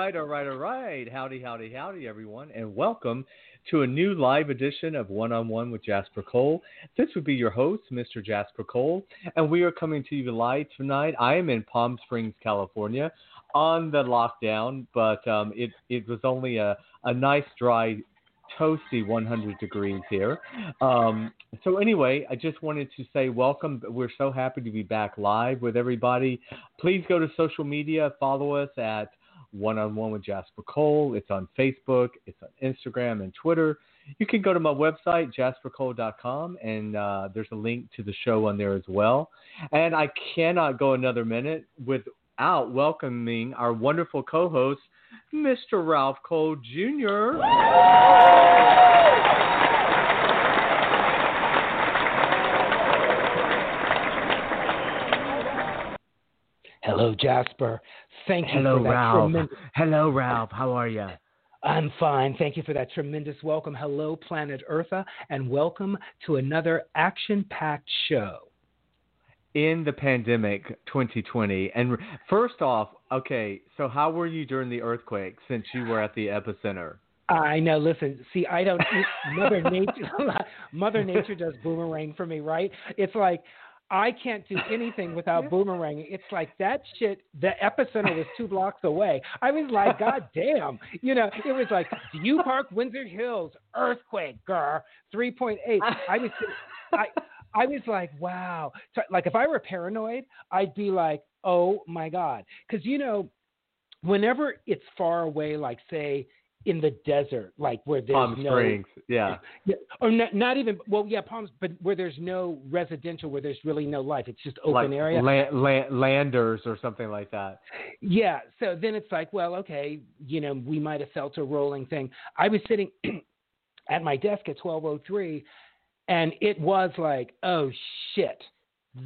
Right, all right, all right. Howdy, howdy, howdy, everyone, and welcome to a new live edition of One on One with Jasper Cole. This would be your host, Mr. Jasper Cole, and we are coming to you live tonight. I am in Palm Springs, California, on the lockdown, but um, it it was only a a nice dry toasty 100 degrees here. Um, so anyway, I just wanted to say welcome. We're so happy to be back live with everybody. Please go to social media, follow us at One on One with Jasper Cole. It's on Facebook, it's on Instagram and Twitter. You can go to my website, jaspercole.com, and uh, there's a link to the show on there as well. And I cannot go another minute without welcoming our wonderful co-host, Mr. Ralph Cole Jr. Hello, Jasper. Thank you Hello, for that Ralph. tremendous. Hello, Ralph. How are you? I'm fine. Thank you for that tremendous welcome. Hello, planet Eartha, and welcome to another action-packed show. In the pandemic 2020. And first off, okay, so how were you during the earthquake since you were at the epicenter? I know. Listen, see, I don't. Mother Nature, Mother Nature does boomerang for me, right? It's like I can't do anything without boomeranging. It's like that shit. The epicenter was two blocks away. I was like, God damn, you know. It was like View Park, Windsor Hills, earthquake, girl, three point eight. I was, I. I was like, wow. So, like, if I were paranoid, I'd be like, oh my God. Because, you know, whenever it's far away, like, say, in the desert, like where there's Palm no Springs. Yeah. yeah, or not, not even well, yeah, Palms, but where there's no residential, where there's really no life, it's just open like area. la- la- landers or something like that. Yeah, so then it's like, well, okay, you know, we might have felt a rolling thing. I was sitting at my desk at 1203 and it was like, oh shit,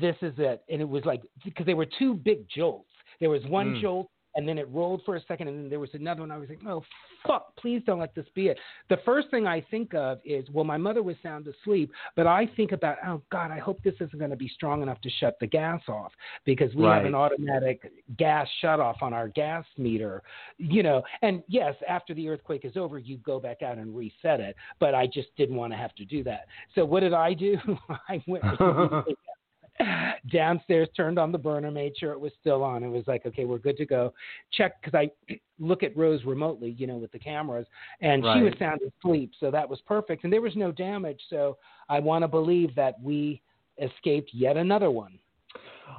this is it. And it was like because there were two big jolts. There was one Mm. jolt and then it rolled for a second and then there was another one. I was like, oh fuck, please don't let this be it. The first thing I think of is, well, my mother was sound asleep, but I think about, oh God, I hope this isn't going to be strong enough to shut the gas off because we have an automatic gas shut off on our gas meter, you know. And yes, after the earthquake is over, you go back out and reset it, but I just didn't want to have to do that. So what did I do? I went downstairs, turned on the burner, made sure it was still on. It was like, okay, we're good to go. Check because I look at Rose remotely, you know, with the cameras, and she was sound asleep, so that was perfect, and there was no damage. So I want to believe that we escaped yet another one.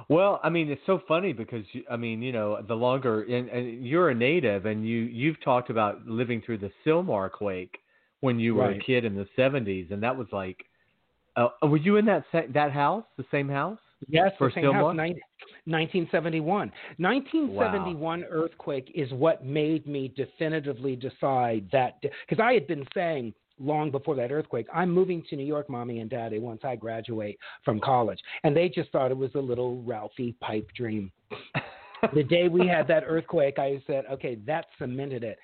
Well, I mean, it's so funny because I mean, you know, the longer and, and you're a native, and you you've talked about living through the Sylmar quake when you were a kid in the '70s, and that was like, uh, were you in that sa- that house, the same house? Yes, For the same house, nine- 1971. 1971 earthquake is what made me definitively decide that because I had been saying long before that earthquake, I'm moving to New York, mommy and daddy, once I graduate from college, and they just thought it was a little Ralphie pipe dream. the day we had that earthquake, I said, okay, that cemented it.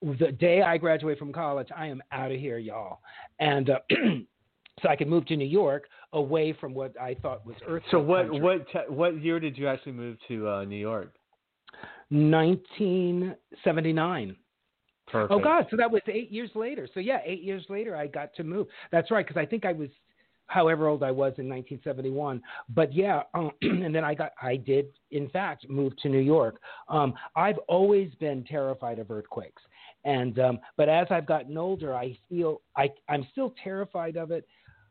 The day I graduate from college, I am out of here, y'all, and. Uh, So I could move to New York, away from what I thought was earthquake. So what country. what t- what year did you actually move to uh, New York? 1979. Perfect. Oh God! So that was eight years later. So yeah, eight years later I got to move. That's right, because I think I was, however old I was in 1971. But yeah, um, and then I got, I did in fact move to New York. Um, I've always been terrified of earthquakes, and um, but as I've gotten older, I feel I I'm still terrified of it,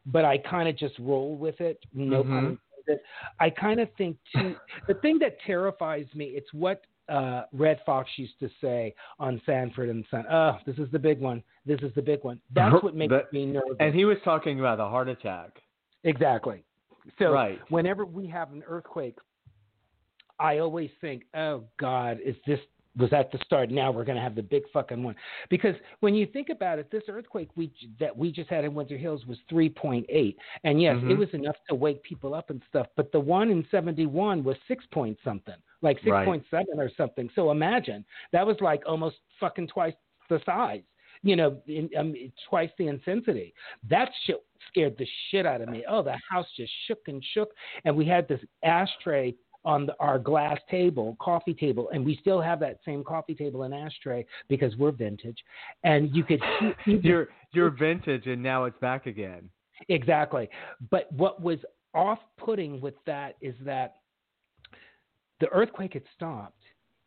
but I kind of just roll with it. No Mhm. intended. I kind of think too. the thing that terrifies me, it's what uh, Redd Foxx used to say on Sanford and Son. Oh, this is the big one. This is the big one. That's what makes But- me nervous. And he was talking about a heart attack. exactly. So Right. whenever we have an earthquake, I always think, oh God, is this was at the start. Now we're going to have the big fucking one. Because when you think about it, this earthquake we that we just had in Windsor Hills was 3.8, and yes, Mhm. it was enough to wake people up and stuff. But the one in 71 was six point something, like Right. 6.7 or something. So imagine that was like almost fucking twice the size. You know, in, um, twice the intensity. That shit scared the shit out of me. Oh, the house just shook and shook, and we had this ashtray on the, our glass table, coffee table, and we still have that same coffee table and ashtray because we're vintage. And you could You're you're vintage, and now it's back again. exactly. But what was off-putting with that is that the earthquake had stopped.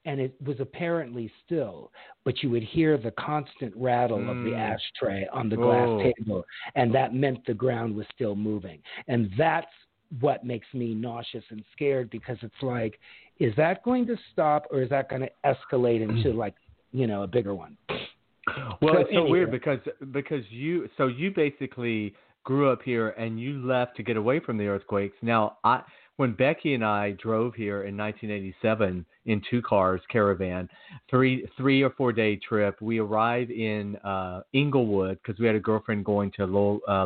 And it was apparently still, but you would hear the constant rattle of the Mm. ashtray on the glass Oh. table, and that meant the ground was still moving. And that's what makes me nauseous and scared because it's like, is that going to stop or is that going to escalate into like, you know, a bigger one? Well, So it's so weird because because you so you basically grew up here and you left to get away from the earthquakes. Now, I when Becky and I drove here in 1987 in two cars, caravan, three three or four day trip. We arrived in uh, Inglewood because we had a girlfriend going to Lo, uh,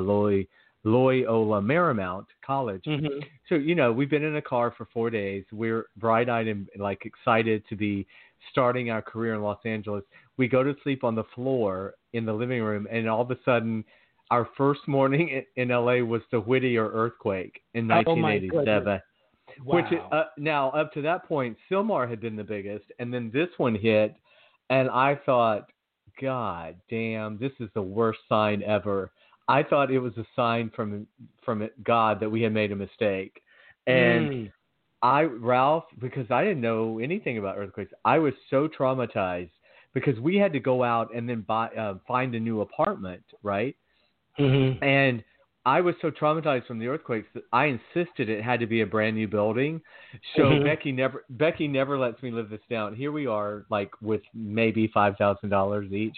Loyola Marymount College. Mm-hmm. So you know, we've been in a car for four days. We're bright-eyed and like excited to be starting our career in Los Angeles. We go to sleep on the floor in the living room, and all of a sudden, our first morning in, in LA was the Whittier earthquake in 1987. Oh, my 1987. Wow. Which uh, now up to that point, Sylmar had been the biggest, and then this one hit, and I thought, God damn, this is the worst sign ever. I thought it was a sign from from God that we had made a mistake, and Mm. I Ralph because I didn't know anything about earthquakes. I was so traumatized because we had to go out and then buy uh, find a new apartment, right? Mhm. And I was so traumatized from the earthquakes that I insisted it had to be a brand new building. So Mhm. Becky never Becky never lets me live this down. Here we are, like with maybe five thousand dollars each,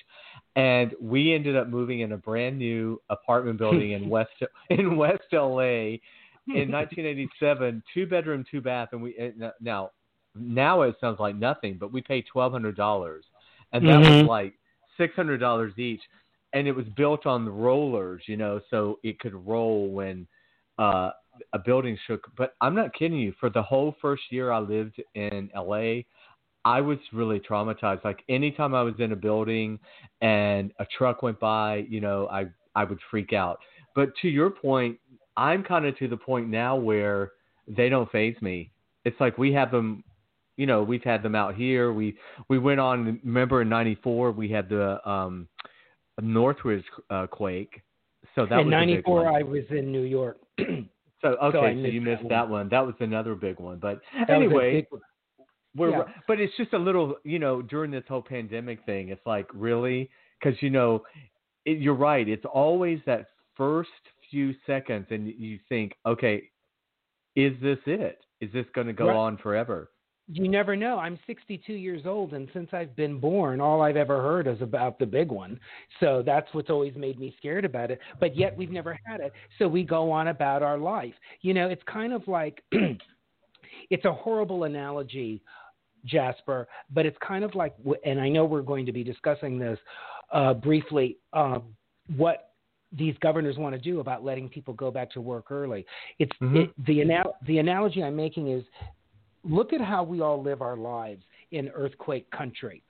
and we ended up moving in a brand new apartment building in West in West LA in 1987, two bedroom, two bath, and we now now it sounds like nothing, but we paid twelve hundred dollars, and that was Mhm. like six hundred dollars each, and it was built on the rollers, you know, so it could roll when uh, a building shook. But I'm not kidding you. For the whole first year I lived in LA, I was really traumatized. Like anytime I was in a building and a truck went by, you know, I I would freak out. But to your point, I'm kind of to the point now where they don't phase me. It's like we have them, you know, we've had them out here. We we went on. Remember in '94 we had the um, Northridge uh, quake. So that in was a big '94. I was in New York. So okay, so, missed you missed one. that one. That was another big one. But That anyway, one. we're, Yeah. but it's just a little, you know, during this whole pandemic thing, it's like really because you know, it, you're right. It's always that first few seconds, and you think, okay, is this it? Is this going to go Right. on forever? You never know. I'm 62 years old, and since I've been born, all I've ever heard is about the big one. So that's what's always made me scared about it. But yet we've never had it. So we go on about our life. You know, it's kind of like it's a horrible analogy, Jasper, but it's kind of like, and I know we're going to be discussing this uh, briefly. Um, what these governors want to do about letting people go back to work early. It's Mhm. it, the anal- the analogy I'm making is look at how we all live our lives in earthquake country.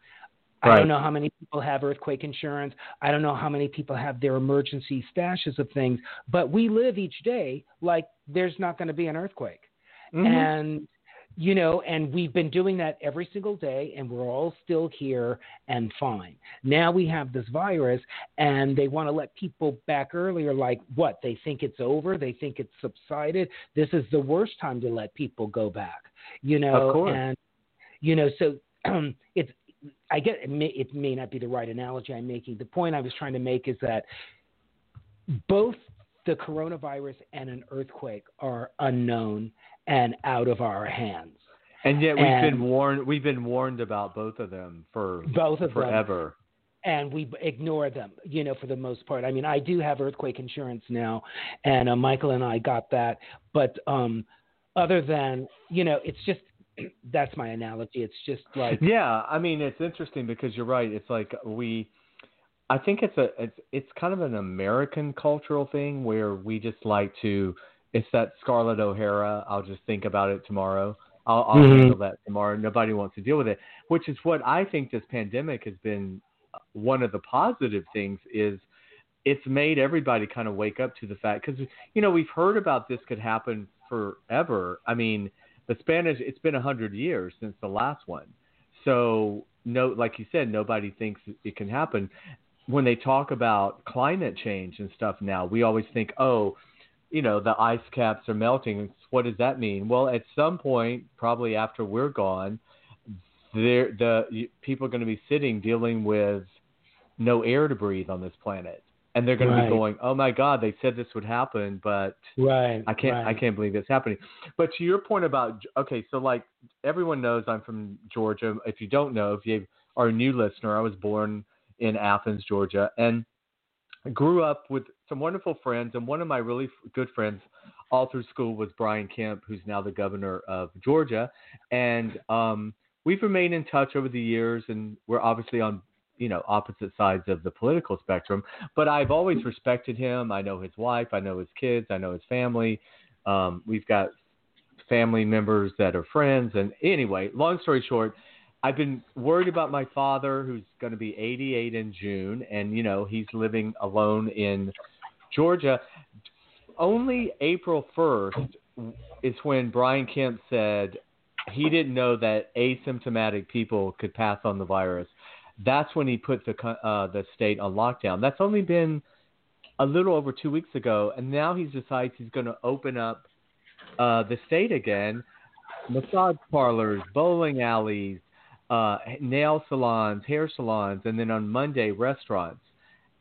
I Right. don't know how many people have earthquake insurance. I don't know how many people have their emergency stashes of things, but we live each day like there's not going to be an earthquake. Mhm. And you know, and we've been doing that every single day, and we're all still here and fine. Now we have this virus, and they want to let people back earlier. Like what? They think it's over. They think it's subsided. This is the worst time to let people go back. You know, Of course. and you know, so it's. I get it may, it may not be the right analogy I'm making. The point I was trying to make is that both the coronavirus and an earthquake are unknown and out of our hands. and yet we've been warned. We've been warned about both of them for Both of them. forever. and we ignore them, you know, for the most part. I mean, I do have earthquake insurance now, and uh, Michael and I got that. But um, other than, you know, it's just that's my analogy. It's just like yeah. I mean, it's interesting because you're right. It's like we. I think it's a it's it's kind of an American cultural thing where we just like to. It's that Scarlett O'Hara. I'll just think about it tomorrow. I'll, I'll Mhm. handle that tomorrow. Nobody wants to deal with it, which is what I think this pandemic has been. uh, One of the positive things is it's made everybody kind of wake up to the fact because you know we've heard about this could happen forever. I mean, the Spanish it's been a hundred years since the last one, so no, like you said, nobody thinks it can happen. When they talk about climate change and stuff now, we always think, oh, you know, the ice caps are melting. What does that mean? Well, at some point, probably after we're gone, there the people are going to be sitting dealing with no air to breathe on this planet, and they're going to be going, "Oh my God, they said this would happen, but right. I can't I can't believe it's happening." But to your point about okay, so like everyone knows I'm from Georgia. If you don't know, if you are a new listener, I was born in Athens, Georgia, and grew up with some wonderful friends, and one of my really f- good friends all through school was Brian Kemp, who's now the governor of Georgia, and um, we've remained in touch over the years, and we're obviously on you know opposite sides of the political spectrum. But I've always respected him. I know his wife, I know his kids, I know his family. Um, we've got family members that are friends, and anyway, long story short. I've been worried about my father, who's going to be 88 in June, and you know he's living alone in Georgia. Only April 1st is when Brian Kemp said he didn't know that asymptomatic people could pass on the virus. That's when he put the uh, the state on lockdown. That's only been a little over two weeks ago, and now he decides he's going to open up uh, the state again. Massage parlors, bowling alleys, uh, nail salons, hair salons, and then on Monday restaurants.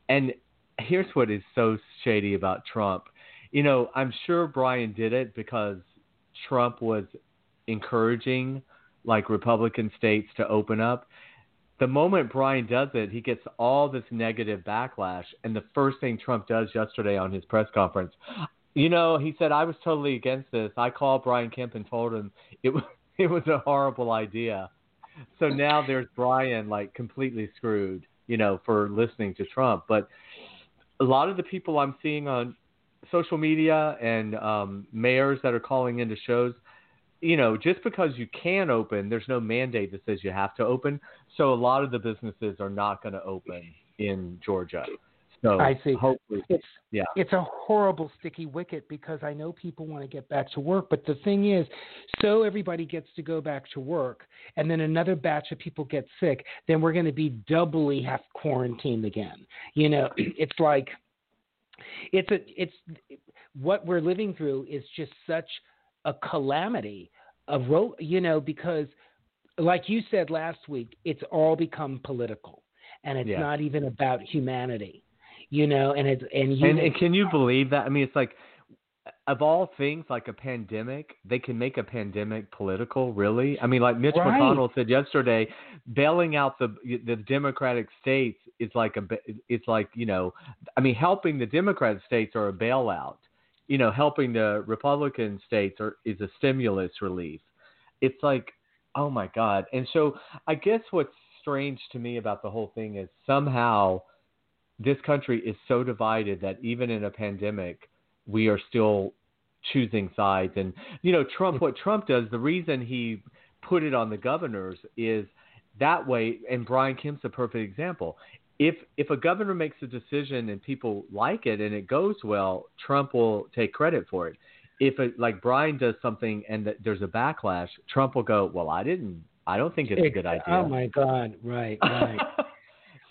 And here's what is so shady about Trump. You know, I'm sure Brian did it because Trump was encouraging like Republican states to open up. The moment Brian does it, he gets all this negative backlash. And the first thing Trump does yesterday on his press conference, you know, he said, I was totally against this. I called Brian Kemp and told him it was, it was a horrible idea. So now there's Brian like completely screwed, you know, for listening to Trump. But a lot of the people I'm seeing on social media and um, mayors that are calling into shows, you know, just because you can open, there's no mandate that says you have to open. So a lot of the businesses are not going to open in Georgia. So I see. hopefully, It's yeah. it's a horrible sticky wicket because I know people want to get back to work, but the thing is, so everybody gets to go back to work, and then another batch of people get sick, then we're going to be doubly have quarantined again. You know, it's like it's a it's what we're living through is just such a calamity of ro- you know because like you said last week, it's all become political, and it's Yeah. not even about humanity. You know, and it's and you And, and can you believe that? I mean, it's like, of all things, like a pandemic, they can make a pandemic political. Really? I mean, like Mitch Right. McConnell said yesterday, bailing out the the Democratic states is like a it's like you know, I mean, helping the Democratic states are a bailout. You know, helping the Republican states are is a stimulus relief. It's like, oh my God. And so I guess what's strange to me about the whole thing is somehow this country is so divided that even in a pandemic, we are still choosing sides. And you know, Trump, what Trump does, the reason he put it on the governors is that way. And Brian Kemp's a perfect example. If if a governor makes a decision and people like it and it goes well, Trump will take credit for it. If it, like Brian does something and there's a backlash, Trump will go, "Well, I didn't. I don't think it's a good idea." Oh my God! Right, right.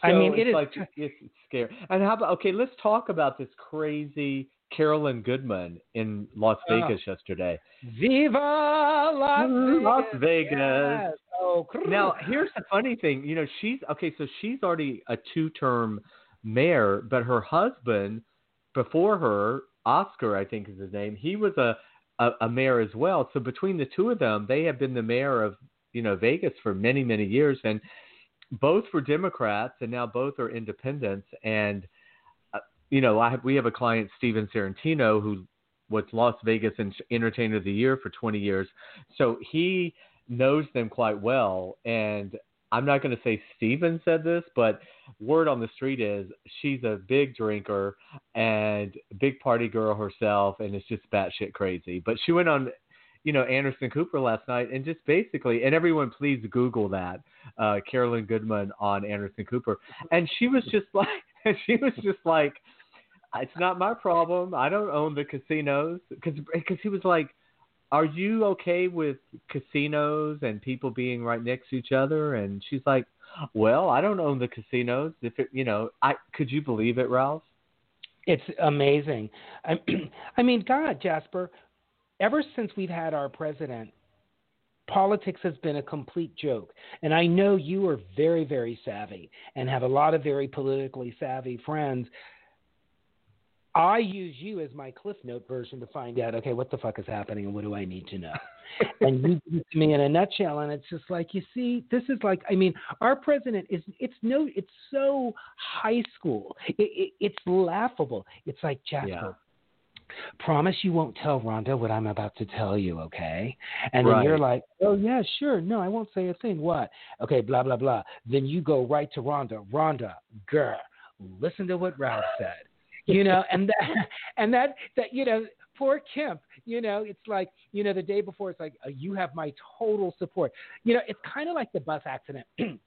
I mean, it's like t- it's scary. And how about okay? Let's talk about this crazy Carolyn Goodman in Las Oh. Vegas yesterday. Viva Las Vegas! Las Vegas. Yes. Oh, Now, here's the funny thing. You know, she's okay. So she's already a two-term mayor, but her husband before her, Oscar, I think is his name. He was a, a a mayor as well. So between the two of them, they have been the mayor of you know Vegas for many many years, and both were Democrats, and now both are independents. And uh, you know, I have, we have a client, Steven Sarantino, who was Las Vegas Entertainer of the Year for 20 years. So he knows them quite well, and I'm not going to say Steven said this, but word on the street is she's a big drinker and big party girl herself, and it's just batshit crazy. But she went on, you know, Anderson Cooper last night, and just basically, and everyone please Google that, uh, Carolyn Goodman on Anderson Cooper, and she was just like, she was just like, it's not my problem. I don't own the casinos because because he was like are you okay with casinos and people being right next to each other? And she's like, well, I don't own the casinos. If it, you know, I could you believe it, Ralph? It's amazing. I, I mean, God, Jasper, ever since we've had our president, politics has been a complete joke. And I know you are very, very savvy and have a lot of very politically savvy friends I use you as my Cliff Note version to find out, okay, what the fuck is happening and what do I need to know? and you give it to me in a nutshell, and it's just like, you see, this is like, I mean, our president is, it's no, it's so high school. It, it, it's laughable. It's like, Jasper, yeah. Promise you won't tell Rhonda what I'm about to tell you, okay? And right. then you're like, oh, yeah, sure. No, I won't say a thing. What? Okay, blah, blah, blah. Then you go right to Rhonda. Rhonda, girl, listen to what Ralph said you know, and that, and that, that, you know, poor Kemp, you know, it's like, you know, the day before, it's like, uh, you have my total support. You know, it's kind of like the bus accident.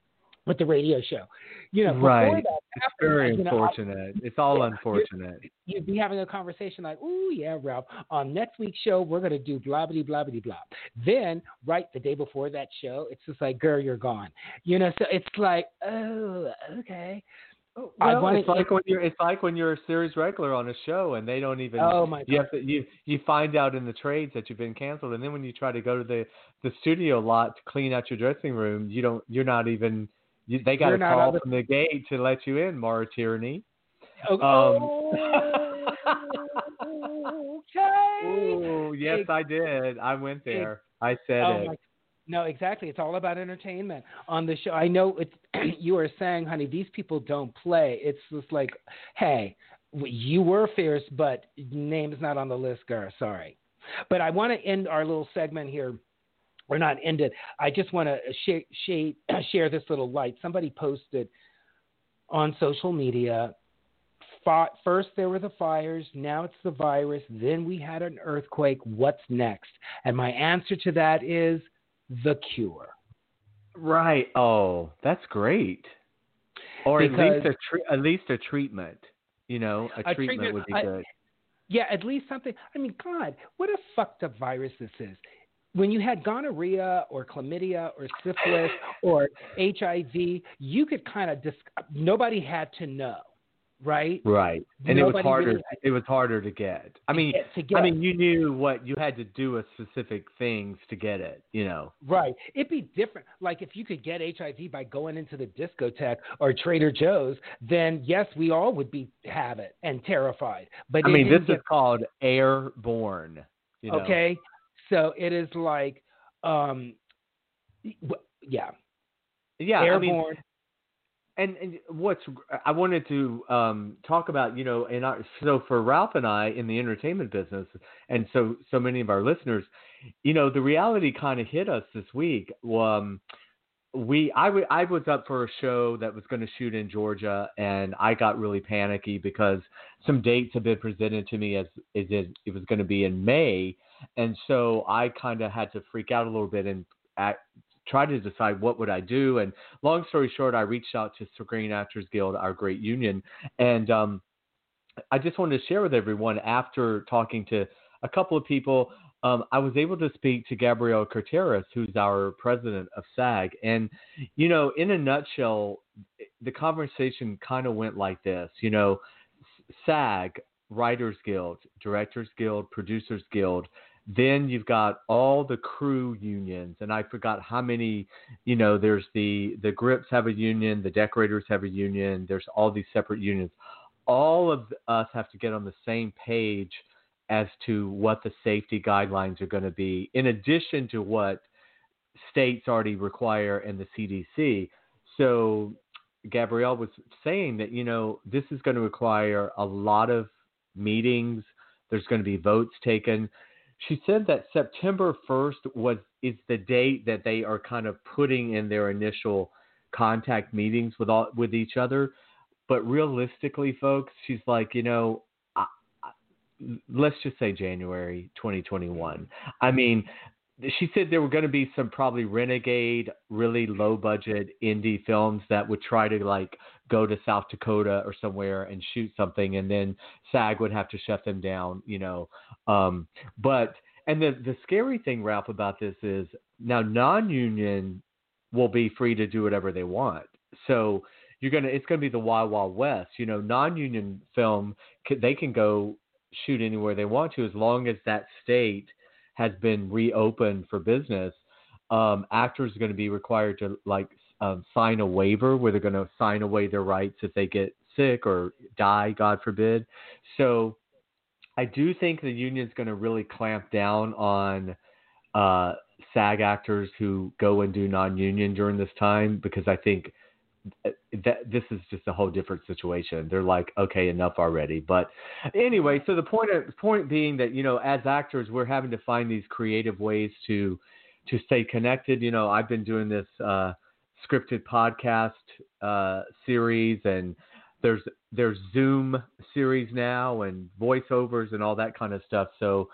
with the radio show, you know, right? That, it's very unfortunate. It's all yeah, unfortunate. You'd, you'd, be having a conversation like, "Oh yeah, Ralph, on next week's show we're gonna do blah blah blah blah blah." Then, right the day before that show, it's just like, "Girl, you're gone," you know. So it's like, oh, okay. Oh, well, it's like when you're it's like when you're a series regular on a show and they don't even oh my you God. have to you you find out in the trades that you've been canceled and then when you try to go to the the studio lot to clean out your dressing room you don't you're not even you, they got a call the... from the gate to let you in Mara Tyranny. Oh, um, okay. Oh yes, I did. I went there. I said oh it. No, exactly. It's all about entertainment on the show. I know it's you are saying, honey, these people don't play. It's just like, hey, you were fierce, but name's not on the list, girl. Sorry. But I want to end our little segment here or not ended. I just want to sh- sh- share this little light. Somebody posted on social media. First, there were the fires. Now it's the virus. Then we had an earthquake. What's next? And my answer to that is the cure. Right. Oh, that's great. Or because, at least a tre- at least a treatment. You know, a, a treatment, treatment, would be I, good. Yeah, at least something. I mean, God, what a fucked up virus this is. When you had gonorrhea or chlamydia or syphilis or HIV, you could kind of dis- nobody had to know right? Right. And Nobody it was harder. Really it was harder to get. I mean, to get. I mean, you knew what you had to do a specific things to get it. You know. Right. It'd be different. Like if you could get HIV by going into the discotheque or Trader Joe's, then yes, we all would be have it and terrified. But I mean, this get, is called airborne. You know? Okay. So it is like, um, yeah. Yeah, airborne. I mean, and, and what's I wanted to um, talk about, you know, and I, so for Ralph and I in the entertainment business, and so so many of our listeners, you know, the reality kind of hit us this week. Um, we I, w- I was up for a show that was going to shoot in Georgia, and I got really panicky because some dates had been presented to me as as it, it was going to be in May, and so I kind of had to freak out a little bit and act, tried to decide what would I do. And long story short, I reached out to Screen Actors Guild, our great union, and um, I just wanted to share with everyone after talking to a couple of people. Um, I was able to speak to Gabrielle Carteris, who's our president of SAG. And, you know, in a nutshell, the conversation kind of went like this you know, SAG, Writers Guild, Directors Guild, Producers Guild, then you've got all the crew unions, and I forgot how many. You know, there's the the grips have a union, the decorators have a union. There's all these separate unions. All of us have to get on the same page as to what the safety guidelines are going to be, in addition to what states already require and the CDC. So Gabrielle was saying that you know this is going to require a lot of meetings. There's going to be votes taken she said that September 1st was is the date that they are kind of putting in their initial contact meetings with all with each other. But realistically, folks, she's like, you know, I, I, let's just say January 2021. I mean, she said there were going to be some probably renegade, really low budget indie films that would try to like go to South Dakota or somewhere and shoot something, and then SAG would have to shut them down, you know. Um, but and the the scary thing, Ralph, about this is now non-union will be free to do whatever they want. So you're gonna it's gonna be the wild wild west. You know, non-union film they can go shoot anywhere they want to as long as that state has been reopened for business, um, actors are going to be required to like um, sign a waiver where they're going to sign away their rights if they get sick or die, God forbid. So I do think the union's going to really clamp down on uh, SAG actors who go and do non-union during this time because I think that this is just a whole different situation. They're like, okay, enough already. But anyway, so the point of, point being that you know, as actors, we're having to find these creative ways to to stay connected. You know, I've been doing this uh, scripted podcast uh, series, and there's there's Zoom series now, and voiceovers, and all that kind of stuff. So.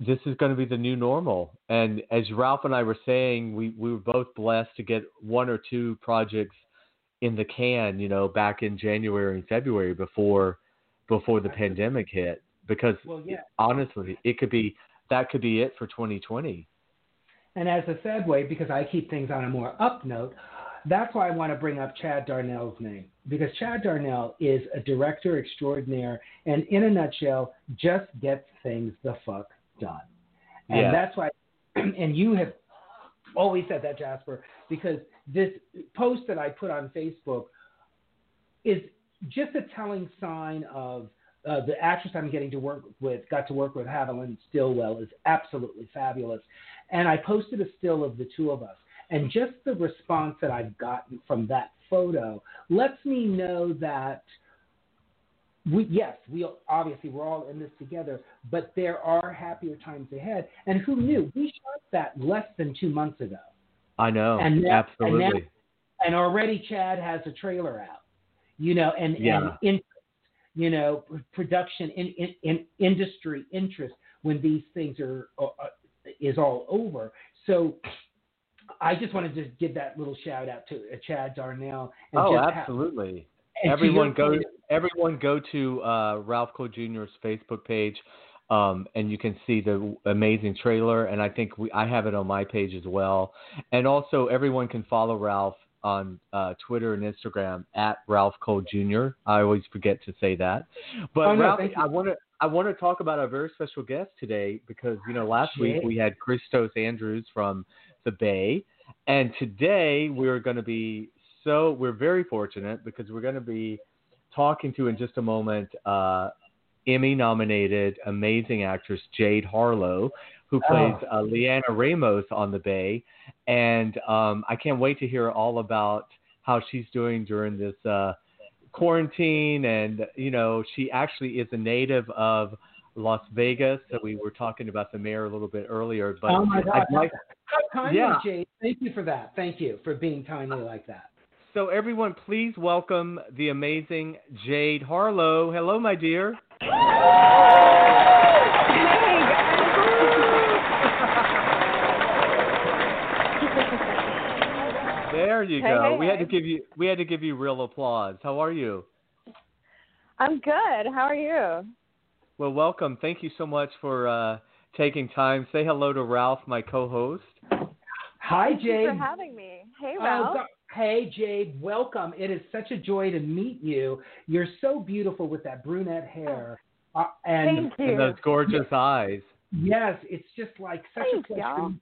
This is going to be the new normal. And as Ralph and I were saying, we, we were both blessed to get one or two projects in the can, you know, back in January and February before before the pandemic hit. Because well, yeah. honestly, it could be that could be it for 2020. And as a segue, because I keep things on a more up note, that's why I want to bring up Chad Darnell's name because Chad Darnell is a director extraordinaire, and in a nutshell, just gets things the fuck done. And yeah. that's why, and you have always said that, Jasper, because this post that I put on Facebook is just a telling sign of uh, the actress I'm getting to work with, got to work with Haviland Stillwell, is absolutely fabulous. And I posted a still of the two of us. And just the response that I've gotten from that photo lets me know that we, yes, we obviously we're all in this together, but there are happier times ahead. And who knew? We shot that less than two months ago. I know. And now, absolutely. And, now, and, already Chad has a trailer out. You know, and yeah. and interest, you know, production in, in, in industry interest when these things are uh, uh, is all over. So I just wanted to give that little shout out to uh, Chad Darnell. oh, absolutely. Have, everyone go. Point, everyone go to uh, Ralph Cole Jr.'s Facebook page. Um, and you can see the amazing trailer. And I think we, I have it on my page as well. And also, everyone can follow Ralph on uh, Twitter and Instagram at Ralph Cole Jr. I always forget to say that. But oh, no, Ralph, I want to I want to talk about our very special guest today because you know last week we had Kristos Andrews from the Bay, and today we're going to be so we're very fortunate because we're going to be talking to in just a moment uh, Emmy nominated amazing actress Jade Harlow, who oh. plays oh. uh, Leanna Ramos on The Bay. And um, I can't wait to hear all about how she's doing during this uh, quarantine. And, you know, she actually is a native of Las Vegas. So we were talking about the mayor a little bit earlier. But oh, my God. Like, How timely, yeah. Jade. Thank you for that. Thank you for being timely like that. So, everyone, please welcome the amazing Jade Harlow. Hello, my dear. there you hey, go. Hey, we hey. had to give you we had to give you real applause. How are you? I'm good. How are you? Well, welcome. Thank you so much for uh, taking time. Say hello to Ralph, my co-host. Hi, Thank Jade. You for having me. Hey, oh, Ralph. Oh, Hey, Jade, welcome. It is such a joy to meet you. You're so beautiful with that brunette hair. Uh, and, Thank you. and those gorgeous eyes. Yes, it's just like such Thanks, a pleasure. y'all.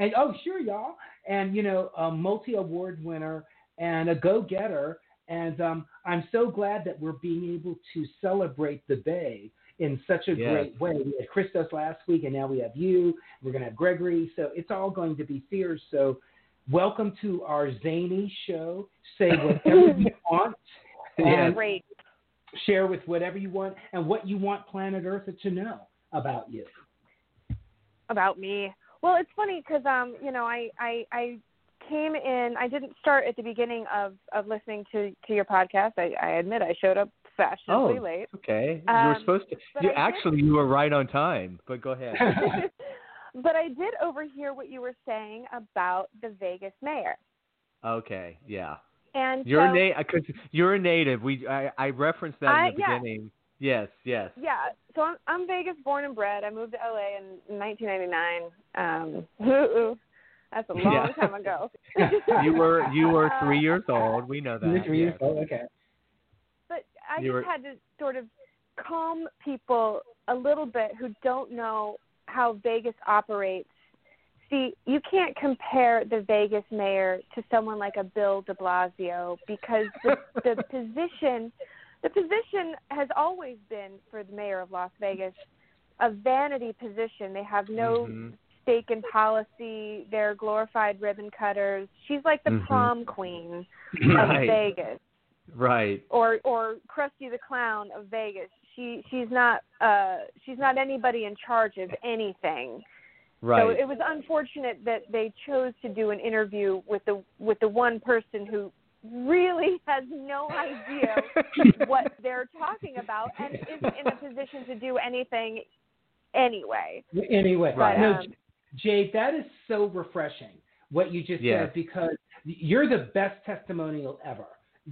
And oh, sure, y'all. And you know, a multi-award winner and a go-getter. And um, I'm so glad that we're being able to celebrate the Bay in such a yes. great way. We had Kristos last week, and now we have you. We're going to have Gregory. So it's all going to be fierce. So welcome to our zany show. Say whatever you want. And Great. Share with whatever you want and what you want planet Earth to know about you. about me. Well, it's funny because um, you know, I I I came in. I didn't start at the beginning of of listening to to your podcast. I, I admit I showed up fashionably Oh, late. okay. you were Um, supposed to. You I did- actually you were right on time. But go ahead. but I did overhear what you were saying about the Vegas mayor. okay. Yeah. And You're so, a native because you're a native. We I, I referenced that I- in the yeah. beginning. Yes. Yes. Yeah, so I'm I'm Vegas born and bred. I moved to LA in 1999. Um, ooh, that's a long Yeah. time ago. You were you were three Uh, years old. We know that. You're three years yes. old. Okay. But I You just were- had to sort of calm people a little bit who don't know how Vegas operates. See, you can't compare the Vegas mayor to someone like a Bill De Blasio because the, the position, the position has always been for the mayor of Las Vegas a vanity position. They have no Mhm. stake in policy. They're glorified ribbon cutters. She's like the Mhm. prom queen Right. of Vegas Right. or or Krusty the Clown of Vegas. She she's not uh she's not anybody in charge of anything. Right. So it was unfortunate that they chose to do an interview with the with the one person who really has no idea what they're talking about and isn't in a position to do anything anyway. Anyway, Right. no, Um, Jade, that is so refreshing what you just Yes. said because you're the best testimonial ever.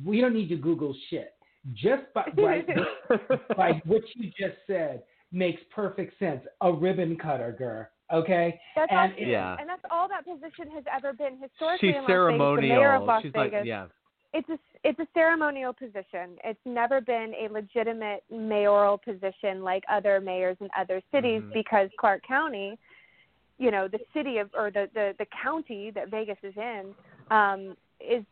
We don't need to Google shit. Just by, by, by what you just said makes perfect sense. A ribbon cutter, girl. Okay? That's And all, it- Yeah. and that's all that position has ever been historically She's in Las Vegas. The mayor of. Las She's Vegas. like yeah. it's a it's a ceremonial position. It's never been a legitimate mayoral position like other mayors in other cities Mhm. because Clark County, you know, the city of or the the, the county that Vegas is in, um, is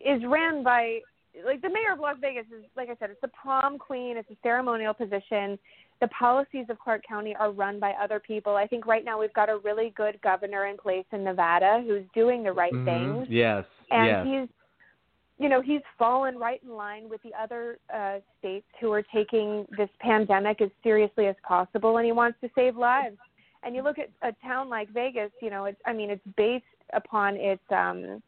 is ran by like the mayor of Las Vegas is like I said, it's the prom queen. It's a ceremonial position. The policies of Clark County are run by other people. I think right now we've got a really good governor in place in Nevada who's doing the right Mhm. things Yes. and yes. he's you know he's fallen right in line with the other uh states who are taking this pandemic as seriously as possible and he wants to save lives and you look at a town like vegas you know it's i mean it's based upon its um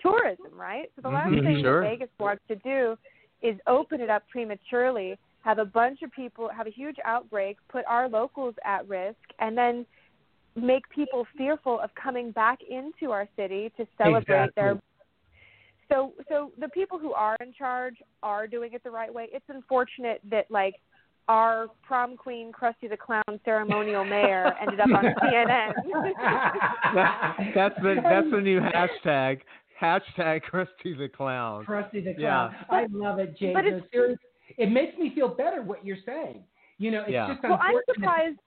tourism right so the last Mhm, thing sure. that vegas wants to do is open it up prematurely have a bunch of people have a huge outbreak put our locals at risk and then make people fearful of coming back into our city to celebrate their so so the people who are in charge are doing it the right way. It's unfortunate that like our prom queen Krusty the Clown ceremonial mayor ended up on CNN. That's the that's the new hashtag. Hashtag Krusty the Clown. Krusty the Yeah. Clown. I love it, Jade. But No, it's- it makes me feel better what you're saying. You know, it's Yeah. just well, I'm surprised.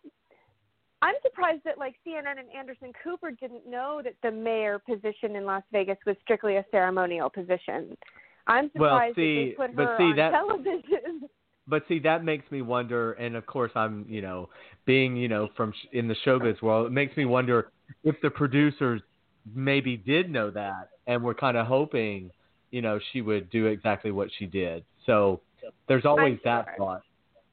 I'm surprised that like CNN and Anderson Cooper didn't know that the mayor position in Las Vegas was strictly a ceremonial position. I'm Well, surprised see, that they put but her see, on that- television. But see, that makes me wonder, and of course, I'm, you know, being, you know, from sh- in the showbiz world, it makes me wonder if the producers maybe did know that and were kind of hoping, you know, she would do exactly what she did. So there's always that sure. thought,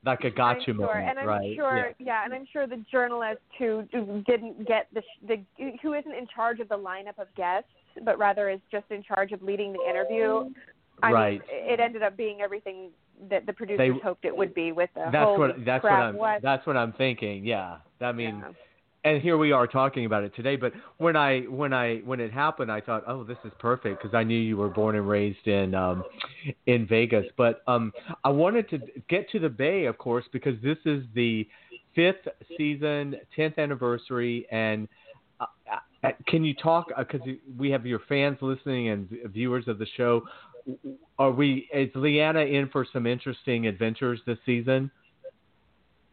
like a gotcha I'm sure, moment, and I'm right? sure, yeah. and I'm sure the journalist who didn't get the the who isn't in charge of the lineup of guests, but rather is just in charge of leading the interview. I Right. Mean, it ended up being everything that the producers They- hoped it would be. With the That's holy what that's crap, what I'm that's what I'm thinking. Yeah, I mean, yeah. And here we are talking about it today. But when I when I when it happened, I thought, oh, this is perfect because I knew you were born and raised in um, in Vegas. But um, I wanted to get to the Bay, of course, because this is the fifth season, tenth anniversary, and. Uh, uh, can you talk? Because we have your fans listening and viewers of the show. Are we? Is Leanna in for some interesting adventures this season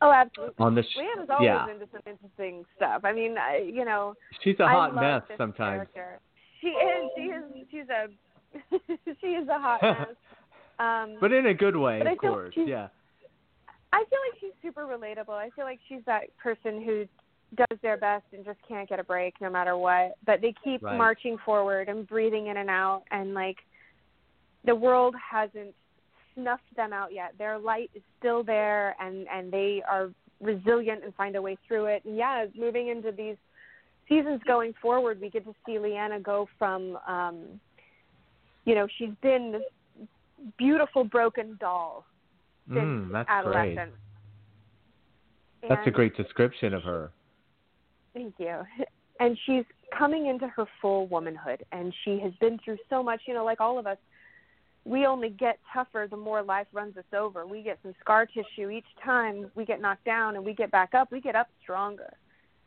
Oh, absolutely. on the? Sh- Leanna's always yeah, into some interesting stuff. I mean, I, you know, she's a hot mess sometimes. Character. She is. She is. She's a. she is a hot mess. Um, But in a good way, of course. Yeah. I feel like she's super relatable. I feel like she's that person who does their best and just can't get a break no matter what. But they keep Right. marching forward and breathing in and out and like the world hasn't snuffed them out yet. Their light is still there and and they are resilient and find a way through it. And yeah, moving into these seasons going forward, we get to see Leanna go from, um, you know, she's been this beautiful broken doll since Mm, that's adolescence. great. That's a great description of her. Thank you. And she's coming into her full womanhood, and she has been through so much. You know, like all of us, we only get tougher the more life runs us over. We get some scar tissue each time we get knocked down, and we get back up. We get up stronger,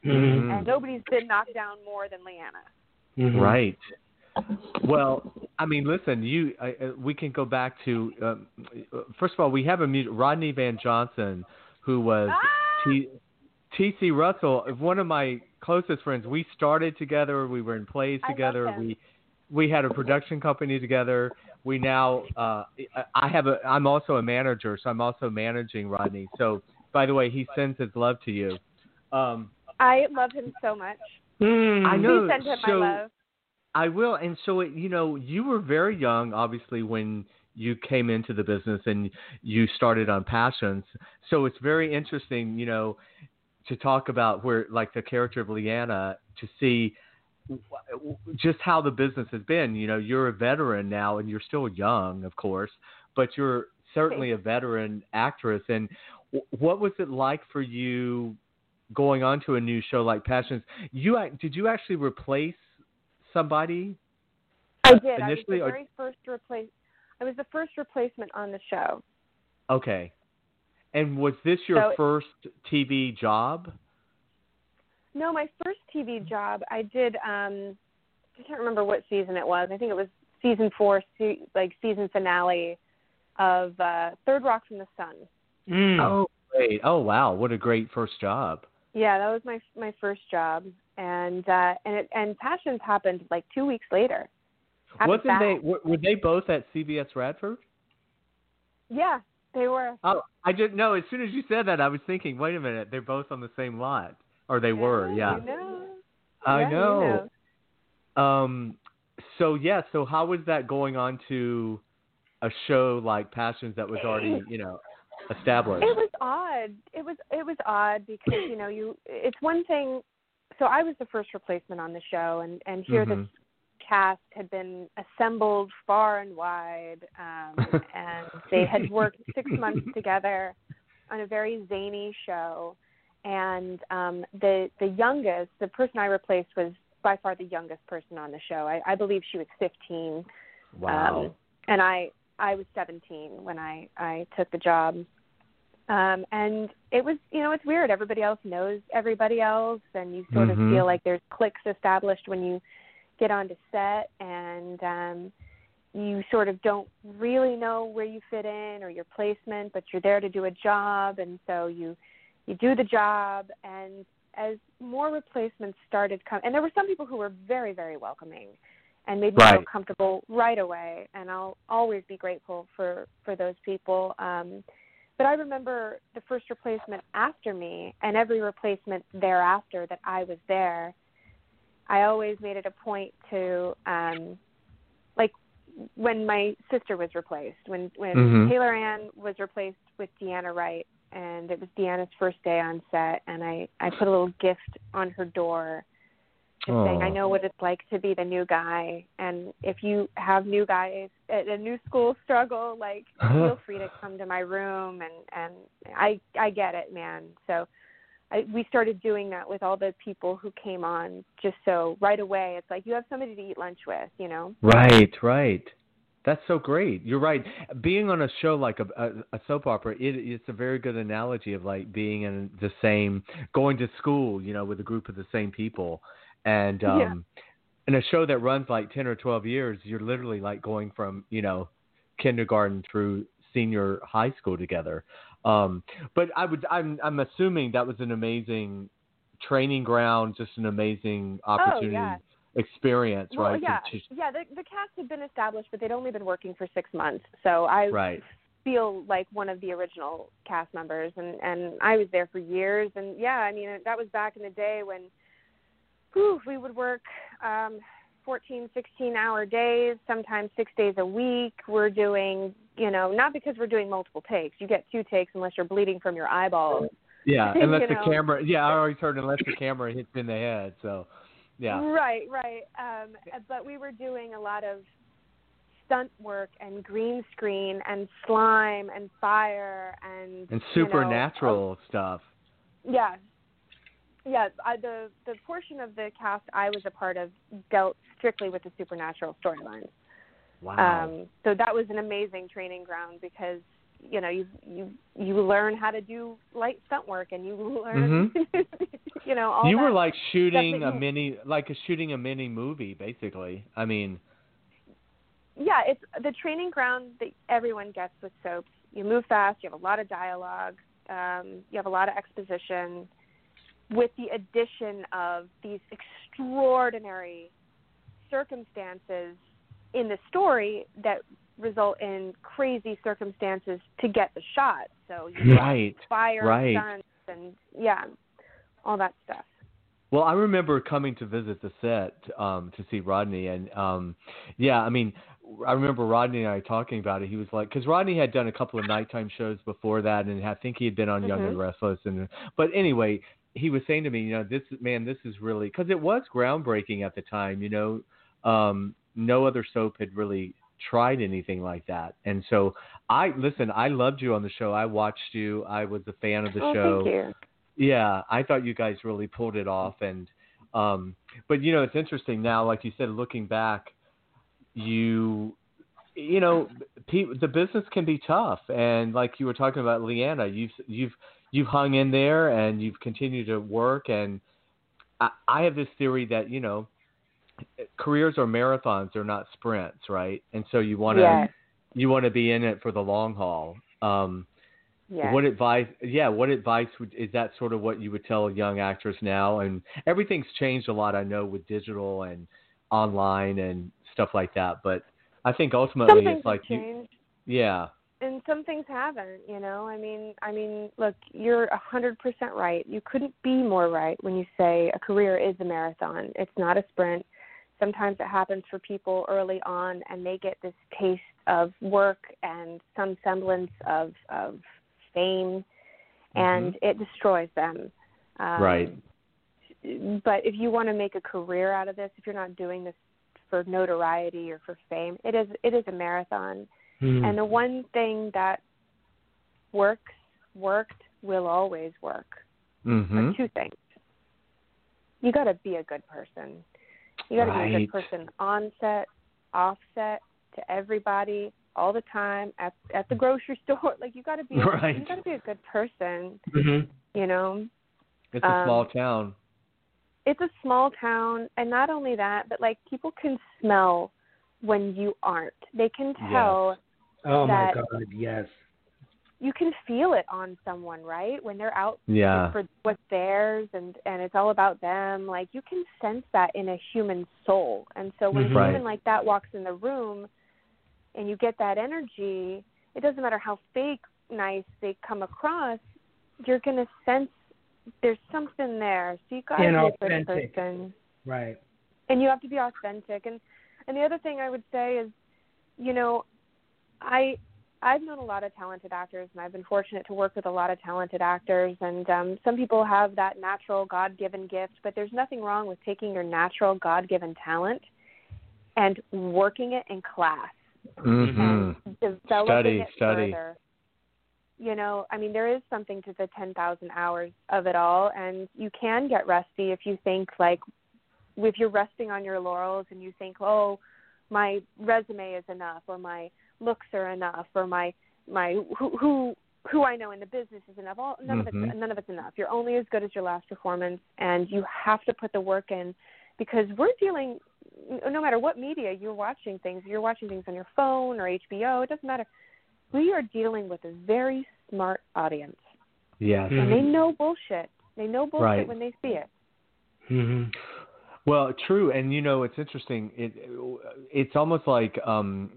Mhm. and nobody's been knocked down more than Leanna. Mhm. Right. Well, I mean, listen, you. I, uh, we can go back to. Um, first of all, we have a mu- Rodney Van Johnson, who was Ah! T. T.C. Russell, one of my closest friends. We started together. We were in plays together. We we had a production company together. We now. Uh, I- I have a. I'm also a manager, so I'm also managing Rodney. So, by the way, he sends his love to you. Um, I love him so much. Mm. I know. Please send him so, my love. I will. And so, it, you know, you were very young, obviously, when you came into the business and you started on Passions. So it's very interesting, you know, to talk about where, like, the character of Leanna, to see w- just how the business has been. You know, you're a veteran now, and you're still young, of course, but you're certainly a veteran actress. And what was it like for you going on to a new show like Passions? You did you actually replace somebody? I uh, did. I was initially, the or- very first replace. I was the first replacement on the show. Okay. And was this your So- first TV job? No, my first TV job, I did. um I can't remember what season it was. I think it was season four, se- like season finale of uh Third Rock from the Sun. Mm. Oh, great. Oh, wow. What a great first job. Yeah, that was my my first job, and uh and it and Passions happened like two weeks later. Happened Wasn't fast. they were, were they both at CBS Radford? Yeah, they were. Oh, I didn't know. As soon as you said that, I was thinking, wait a minute, they're both on the same lot, or they were. Yeah, I know. I Yeah, you know. Um, so yeah, so how was that going on to a show like Passions that was already, you know, established? It was odd. It was it was odd because you know you it's one thing. So I was the first replacement on the show, and and here Mhm. this cast had been assembled far and wide, um, and they had worked six months together on a very zany show. And um, the the youngest, the person I replaced, was by far the youngest person on the show. I, I believe she was 15 wow. um, and I I was 17 when I I took the job. Um, and it was, you know, it's weird. Everybody else knows everybody else, and you sort Mhm. of feel like there's cliques established when you get onto set, and um, you sort of don't really know where you fit in or your placement, but you're there to do a job, and so you you do the job. And as more replacements started coming, and there were some people who were very, very welcoming and made me feel comfortable right away and I'll always be grateful for for those people um but I remember the first replacement after me and every replacement thereafter that I was there I always made it a point to um like when my sister was replaced when when Mhm. Taylor Ann was replaced with Deanna Wright and it was Deanna's first day on set and I I put a little gift on her door just saying I know what it's like to be the new guy and if you have new guys at a new school struggle like feel free to come to my room and and I I get it man. So I we started doing that with all the people who came on just so right away it's like you have somebody to eat lunch with you know? Right, right. That's so great. You're right. Being on a show like a, a, a soap opera, it, it's a very good analogy of like being in the same, going to school, you know, with a group of the same people, and um, Yeah. in a show that runs like ten or twelve years, you're literally like going from you know kindergarten through senior high school together. Um, but I would, I'm, I'm assuming that was an amazing training ground, just an amazing opportunity, Oh, yeah. Experience, well right? yeah to- yeah the the cast had been established but they'd only been working for 6 months so I right. feel like one of the original cast members and and I was there for years and yeah I mean that was back in the day when whew, we would work um 14 16 hour days sometimes 6 days a week we're doing you know not because we're doing multiple takes you get two takes unless you're bleeding from your eyeballs Yeah, unless You the camera. Yeah, I always heard unless the camera hits in the head. So, yeah. Right, right. Um, but we were doing a lot of stunt work and green screen and slime and fire and And you know, supernatural stuff. uh, yeah, yeah. I, the the portion of the cast I was a part of dealt strictly with the supernatural storylines. Wow. Um, so that was an amazing training ground because you know you you you learn how to do light stunt work and you learn you know all Mm-hmm. you were like shooting a mini, like a shooting a mini movie, basically. I mean, yeah, it's the training ground that everyone gets with soaps. You move fast. You have a lot of dialogue. Um, you have a lot of exposition, with the addition of these extraordinary circumstances in the story that result in crazy circumstances to get the shot. So you right. fire right. stunts and yeah, all that stuff. Well, I remember coming to visit the set um, to see Rodney, and um, yeah, I mean, I remember Rodney and I talking about it. He was like, because Rodney had done a couple of nighttime shows before that, and I think he had been on Young and Mhm. Restless, and but anyway, he was saying to me, you know, this man, this is really because it was groundbreaking at the time. You know, um, no other soap had really tried anything like that, and so I listen. I loved you on the show. I watched you. I was a fan of the oh, show. thank you. Yeah, I thought you guys really pulled it off, and um, but you know it's interesting now. Like you said, looking back, you you know pe- the business can be tough, and like you were talking about Leanna, you've you've you've hung in there and you've continued to work, and I, I have this theory that you know careers are marathons, they're not sprints, right? And so you want to Yes. you want to be in it for the long haul. Um, what advice? Yeah, what advice would is that sort of what you would tell a young actress now? And everything's changed a lot, I know, with digital and online and stuff like that. But I think ultimately it's like you, yeah, and some things haven't you know i mean i mean look you're a hundred percent right you couldn't be more right when you say a career is a marathon it's not a sprint sometimes it happens for people early on and they get this taste of work and some semblance of of fame and it destroys them um, Right. but if you want to make a career out of this if you're not doing this for notoriety or for fame it is it is a marathon Hmm. and the one thing that works, worked, will always work hmm are two things. You got to be a good person. You got to be a good person on set, off set, to everybody, all the time, at at the grocery store. Like you got to be, Right. you got to be a good person. Mhm. You know, it's a Um, small town. it's a small town, and not only that, but like people can smell when you aren't. They can Yes. tell. Oh my God, yes. You can feel it on someone, right? When they're out Yeah, for what's theirs and and it's all about them. Like you can sense that in a human soul. And so when Mhm. Right. someone like that walks in the room and you get that energy, it doesn't matter how fake nice they come across, you're gonna sense there's something there. So you gotta be a person Right. and you have to be authentic and and the other thing i would say is you know i i've known a lot of talented actors and i've been fortunate to work with a lot of talented actors and um some people have that natural god given gift but there's nothing wrong with taking your natural god given talent and working it in class hmm and developing Study, it study. further. You know, I mean, there is something to the 10,000 hours of it all, and you can get rusty if you think like, if you're resting on your laurels and you think, oh, my resume is enough, or my looks are enough, or my my who who who I know in the business is enough. All none of Mhm. it's none of it's enough. You're only as good as your last performance, and you have to put the work in because we're dealing no matter what media you're watching things you're watching things on your phone or hbo it doesn't matter we are dealing with a very smart audience yes. Mhm. and they know bullshit they know bullshit Right. when they see it hmm Well, true, and you know it's interesting. It it's almost like um,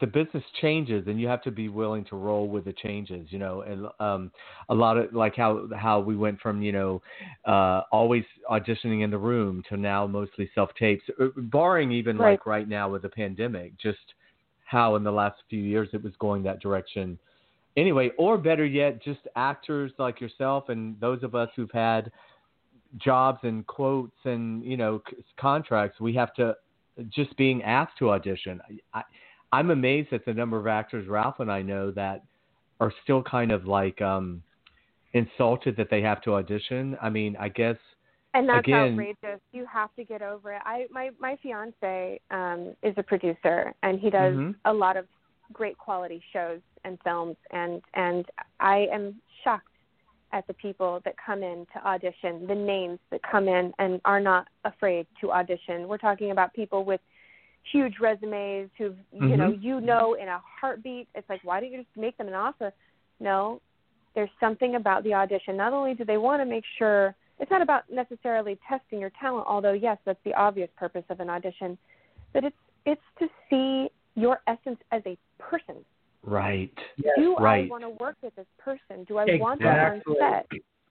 the business changes, and you have to be willing to roll with the changes. You know, and um, a lot of like how how we went from you know uh, always auditioning in the room to now mostly self tapes, barring even Right. like right now with the pandemic. Just how in the last few years it was going that direction. anyway, or better yet, just actors like yourself and those of us who've had jobs and quotes and you know c- contracts, we have to just being asked to audition. I, I'm amazed at the number of actors Ralph and I know that are still kind of like um insulted that they have to audition. I mean, I guess And that's Again- outrageous. You have to get over it. I my my fiance um is a producer and he does Mhm. a lot of great quality shows and films and and I am shocked at the people that come in to audition, the names that come in and are not afraid to audition. We're talking about people with huge resumes who you know Mhm. you know in a heartbeat. It's like why don't you just make them an offer? No, there's something about the audition. Not only do they want to make sure it's not about necessarily testing your talent, although yes, that's the obvious purpose of an audition, but it's it's to see your essence as a person. right. Do Right. I want to work with this person? Do I want them on Exactly. set?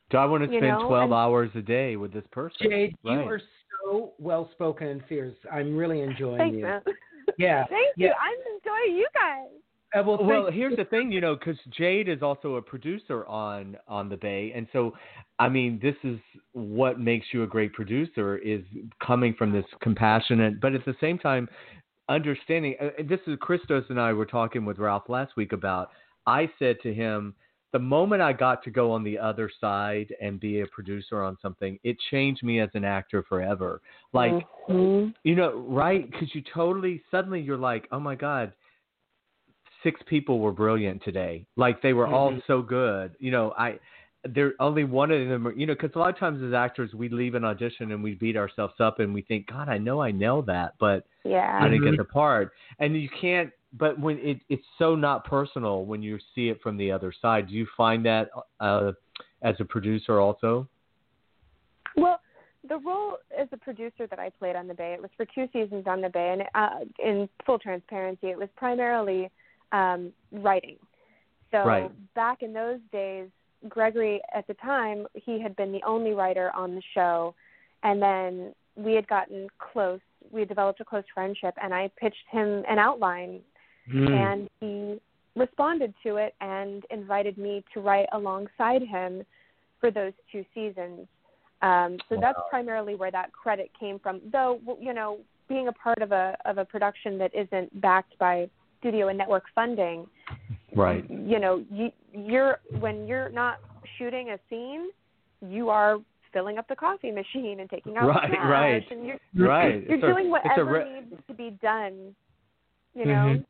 Do I want to spend know, 12 and- hours a day with this person? Jade, you are so well spoken and fierce. I'm really enjoying Thanks, you. man. Yeah. Thank yeah. you. I'm enjoying you guys. Uh, well, well here's the thing you know because jade is also a producer on on the bay and so i mean this is what makes you a great producer is coming from this compassionate but at the same time understanding uh, this is Kristos and i were talking with ralph last week about i said to him the moment i got to go on the other side and be a producer on something it changed me as an actor forever like Mhm. you know, right? Because you totally suddenly you're like, oh my god, six people were brilliant today. Like they were all Mhm. so good. You know, I there only one of them. You know, because a lot of times as actors we leave an audition and we beat ourselves up and we think, God, I know I nailed that, but yeah. I didn't get the part. And you can't. But when it it's so not personal when you see it from the other side. Do you find that uh, as a producer also? Well, the role as a producer that I played on the Bay, it was for two seasons on the Bay, and uh, in full transparency, it was primarily um, writing. So Right. back in those days, Gregori at the time he had been the only writer on the show, and then we had gotten close. We had developed a close friendship, and I pitched him an outline Hmm. and he responded to it and invited me to write alongside him for those two seasons. Um, so that's primarily where that credit came from. Though you know, being a part of a of a production that isn't backed by studio and network funding, Right. you know, you, you're when you're not shooting a scene, you are filling up the coffee machine and taking out the Right, trash, right. and you're Right. you're a- doing whatever re- needs to be done. You know. Mhm.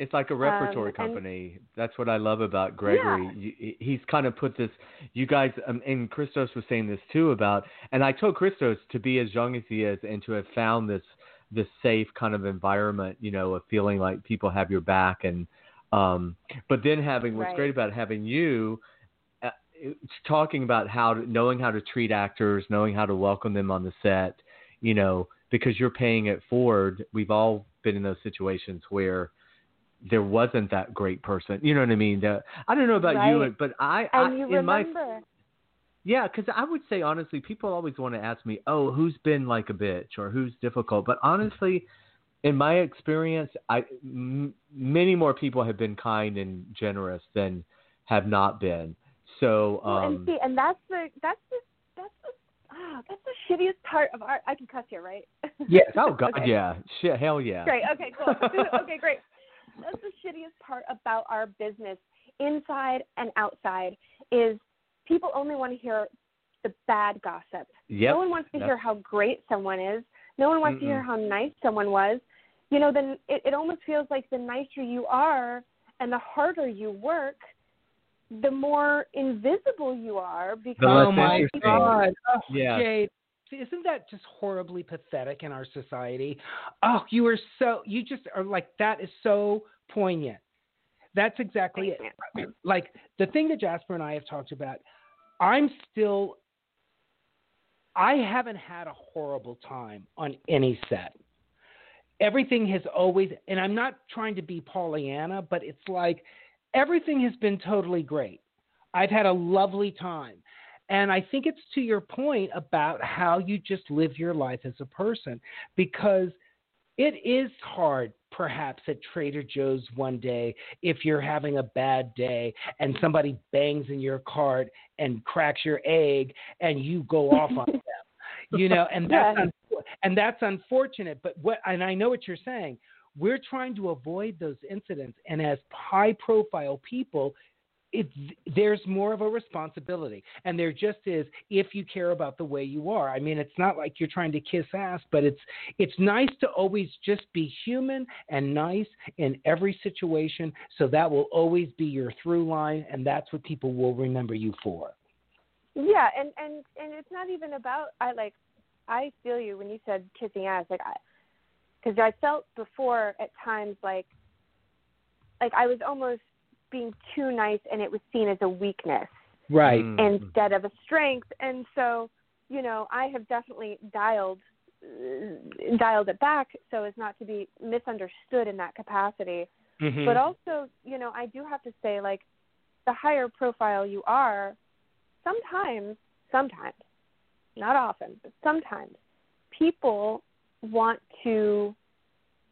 It's like a repertory and- company. That's what I love about Gregori. You, he's kind of put this. You guys, um, and Kristos was saying this too about. And I told Kristos to be as young as he is and to have found this this safe kind of environment. You know, of feeling like people have your back and. Um, but then having what's Right. great about having you, uh, talking about how to, knowing how to treat actors, knowing how to welcome them on the set. You know, because you're paying it forward. We've all been in those situations where there wasn't that great person. You know what I mean? The, I don't know about you, but I, I in my remember, yeah, because I would say honestly, people always want to ask me, "Oh, who's been like a bitch or who's difficult?" But honestly, in my experience, I m- many more people have been kind and generous than have not been. So, well, and um, see, and that's the that's the that's the ah, that's the shittiest part of our. I can cuss here, right? Yes. oh god, Okay. yeah, shit, hell yeah. Great. Okay. Cool. okay. Great. That's the shittiest part about our business, inside and outside, is people only want to hear the bad gossip. Yep. No one wants to hear how great someone is. No one wants to hear how nice someone was. You know, then it, it almost feels like the nicer you are and the harder you work, the more invisible you are because oh my. God. Oh, Yeah. Jade, isn't that just horribly pathetic in our society? Oh, you are so, you just are like, that is so poignant. That's exactly it. Thanks, Like the thing that Jasper and I have talked about, I'm still, I haven't had a horrible time on any set. Everything has always, and I'm not trying to be Pollyanna, but it's like everything has been totally great. I've had a lovely time. And I think it's to your point about how you just live your life as a person because it is hard perhaps at Trader Joe's one day if you're having a bad day and somebody bangs in your cart and cracks your egg and you go off on them. You know, and that's Yeah. and that's unfortunate, but what and I know what you're saying. We're trying to avoid those incidents and as high profile people it, there's more of a responsibility, and there just is if you care about the way you are. I mean, it's not like you're trying to kiss ass, but it's it's nice to always just be human and nice in every situation. So that will always be your through line, and that's what people will remember you for. Yeah, and and and it's not even about I like I feel you when you said kissing ass like I because I felt before at times like like I was almost being too nice and it was seen as a weakness Right. Mm. instead of a strength and so you know I have definitely dialed uh, dialed it back so as not to be misunderstood in that capacity Mhm. but also you know i do have to say like the higher profile you are sometimes sometimes not often but sometimes people want to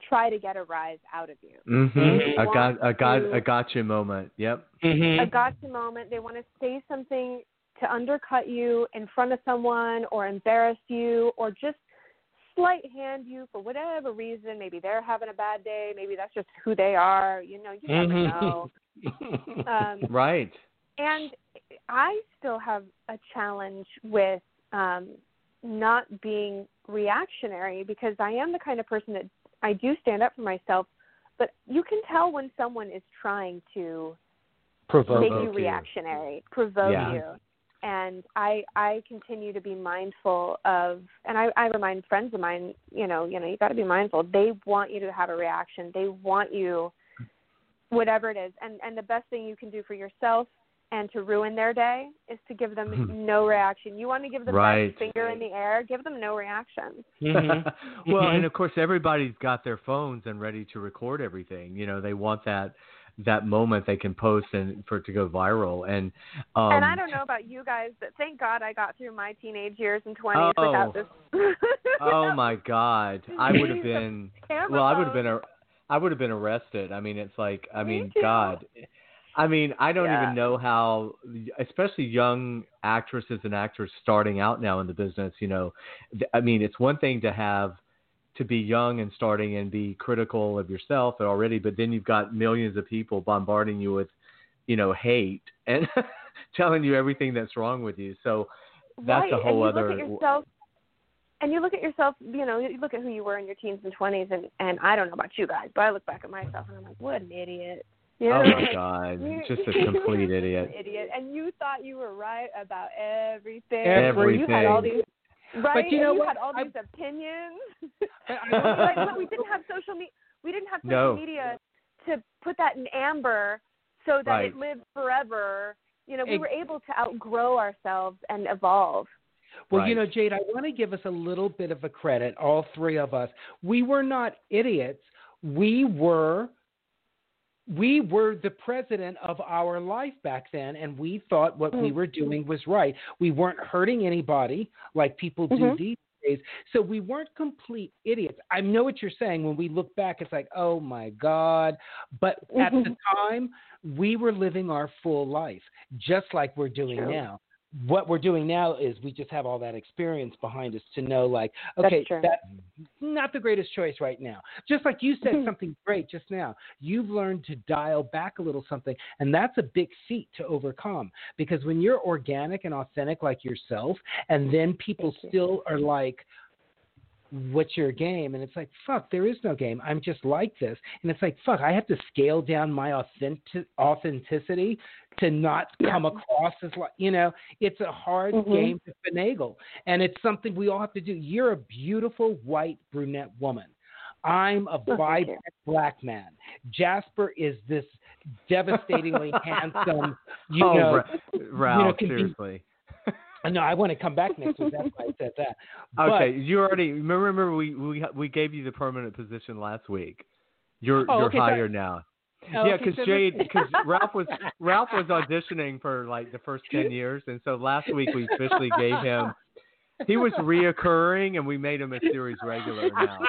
try to get a rise out of you hmm They A got a got to- a gotcha moment. Yep. Mhm. a gotcha moment they want to say something to undercut you in front of someone or embarrass you or just slight hand you for whatever reason maybe they're having a bad day maybe that's just who they are you know you never Mhm. know um Right. and I still have a challenge with um, not being reactionary because I am the kind of person that I do stand up for myself, but you can tell when someone is trying to Provoke. make you you. reactionary, provoke Yeah. you. And I I continue to be mindful of and I, I remind friends of mine, you know, you know, you gotta be mindful. They want you to have a reaction. They want you whatever it is. And and the best thing you can do for yourself and to ruin their day is to give them no reaction. You want to give them Right. that finger in the air, give them no reaction. Mhm. well, and of course, everybody's got their phones and ready to record everything. You know, they want that that moment they can post and for it to go viral. And um, and I don't know about you guys, but thank God I got through my teenage years and twenties Oh. without this. Oh my God, I would have been. Well, I would have been. A, I would have been arrested. I mean, it's like. I Me mean, too. God. I mean, I don't Yeah. even know how, especially young actresses and actors starting out now in the business. You know, I mean, it's one thing to have to be young and starting and be critical of yourself already, but then you've got millions of people bombarding you with, you know, hate and telling you everything that's wrong with you. So that's right. a whole and you other. Look at yourself, and you look at yourself. You know, you look at who you were in your teens and twenties, and and I don't know about you guys, but I look back at myself and I'm like, what an idiot. You know, Oh my God, you- just a complete idiot. idiot, and you thought you were right about everything. Everything. You had all these. Right, you know and you what? had all I- these opinions. I- like, but we didn't have social media. We didn't have social No. media to put that in amber so that Right. it lived forever. You know, we Ex- were able to outgrow ourselves and evolve. Well, you know, Jade, I want to give us a little bit of a credit, all three of us. We were not idiots. We were we were the president of our life back then and we thought what we Mm. were doing was right. We weren't hurting anybody like people do Mhm. these days. So we weren't complete idiots. I know what you're saying when we look back it's like, "Oh my god." But at the time, we were living our full life just like we're doing True. now what we're doing now is we just have all that experience behind us to know like okay true. that's not the greatest choice right now. Just like you said something great just now. You've learned to dial back a little something and that's a big feat to overcome because when you're organic and authentic like yourself and then people Thank you. still are like what's your game? And it's like fuck there is no game. I'm just like this. And it's like fuck i have to scale down my authentic authenticity to not come across as like you know it's a hard Mhm. game to finagle and it's something we all have to do you're a beautiful white brunette woman i'm a Oh, vibrant black man jasper is this devastatingly handsome you oh, know Ra- Ralph, can be- seriously. no i want to come back next week that's why i said that But- Okay, you already remember we we we gave you the permanent position last week. You're Oh, you're okay, so- higher now. Oh, yeah, because Jade, because Ralph was Ralph was auditioning for like the first ten years, and so last week we officially gave him he was reoccurring, and we made him a series regular now.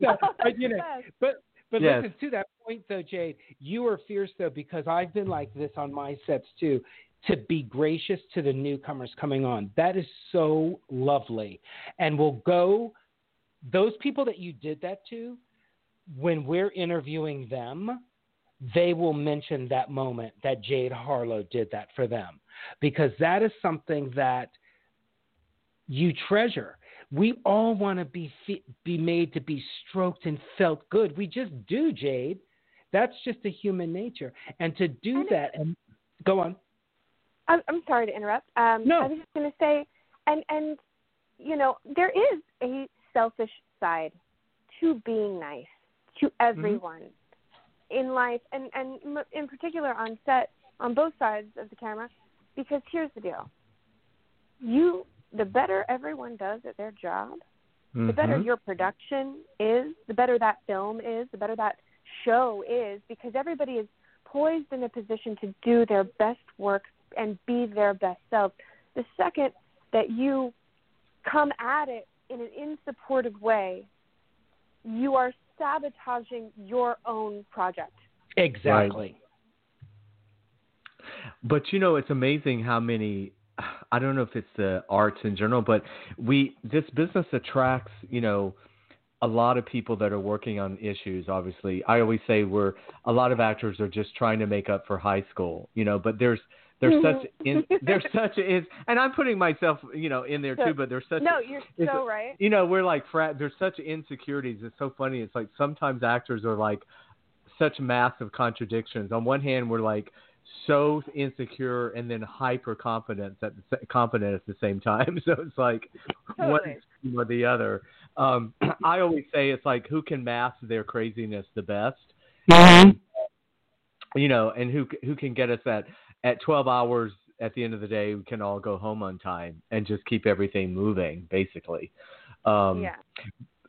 No, but you know, but but Yes. listen to that point though, Jade. You are fierce though because I've been like this on my sets too. To be gracious to the newcomers coming on, that is so lovely, and we'll go. Those people that you did that to, when we're interviewing them, they will mention that moment that Jade Harlow did that for them, because that is something that you treasure. We all want to be be made to be stroked and felt good. We just do, Jade. That's just a human nature. And to do that, and go on. I'm, I'm sorry to interrupt. Um, No. I was just going to say, and and you know, there is a selfish side to being nice to Mm-hmm. everyone in life, and and in particular on set on both sides of the camera, because here's the deal: you, the better everyone does at their job, the better Mhm. your production is, the better that film is, the better that show is, because everybody is poised in a position to do their best work and be their best self. The second that you come at it in an insupportive way, you are sabotaging your own project. Exactly. But you know, it's amazing how many. I don't know if it's the arts in general, but we this business attracts you know a lot of people that are working on issues. Obviously, I always say we're a lot of actors are just trying to make up for high school, you know. But there's there's such in, there's such is, and I'm putting myself you know in there too. But there's such No, you're so right. you know, we're like frat. There's such insecurities. It's so funny. It's like sometimes actors are like such massive contradictions. On one hand, we're like so insecure and then hyper confident at the confident at the same time. So it's like one Totally. extreme or the other. Um, I always say it's like who can mask their craziness the best. You know, and who who can get us at at 12 hours at the end of the day, we can all go home on time and just keep everything moving, basically. Um, yeah.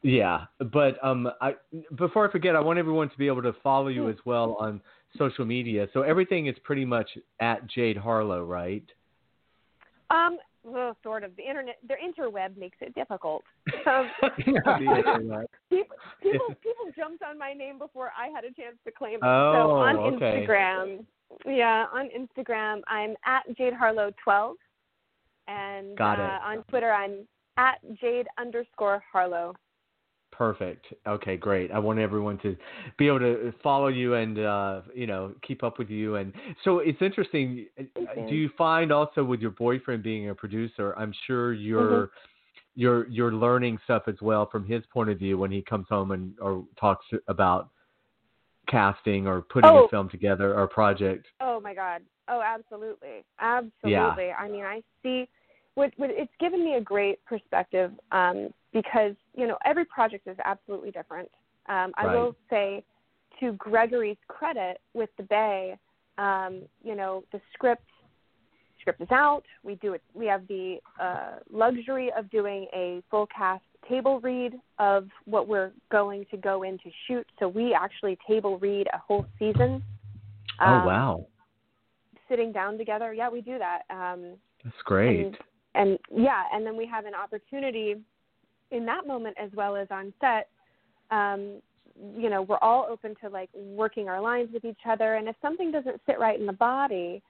yeah, but um, I before I forget, I want everyone to be able to follow you Hmm. as well on social media. So everything is pretty much at Jade Harlow, right? Um, well, sort of. The internet, the interweb makes it difficult. Um, people, people, people jumped on my name before I had a chance to claim it. Oh, so on okay. Instagram, yeah, on Instagram, I'm at Jade Harlow 12, and Got it. Uh, on Twitter, I'm at Jade underscore Harlow. Perfect. Okay, great. I want everyone to be able to follow you and uh, you know keep up with you. And so it's interesting. uh, you. Do you find also with your boyfriend being a producer, I'm sure you're you're you're learning stuff as well from his point of view when he comes home and or talks about casting or putting Oh. a film together or project. Oh my God. Oh, absolutely, absolutely. I mean, I see. What, what it's given me a great perspective um, because you know every project is absolutely different. Um, I Right. will say, to Gregori's credit, with the Bay, um, you know the script script is out. We do it. We have the uh, luxury of doing a full cast table read of what we're going to go in to shoot. So we actually table read a whole season. oh Um, wow, sitting down together. Yeah, we do that. Um, that's great. and, and yeah, and then we have an opportunity in that moment as well as on set. Um, you know, we're all open to like working our lines with each other, and if something doesn't sit right in the body,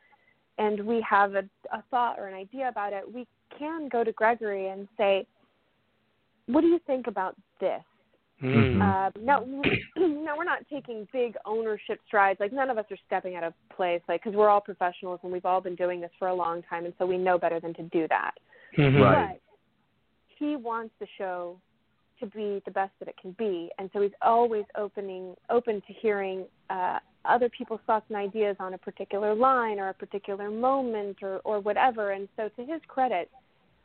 and we have a, a thought or an idea about it, we can go to Gregori and say, "What do you think about this?" Mhm. Uh, no, no, we're not taking big ownership strides. Like none of us are stepping out of place, like because we're all professionals and we've all been doing this for a long time, and so we know better than to do that. Mhm. Right. But he wants the show to be the best that it can be, and so he's always opening, open to hearing uh, other people's thoughts and ideas on a particular line or a particular moment or or whatever. And so, to his credit,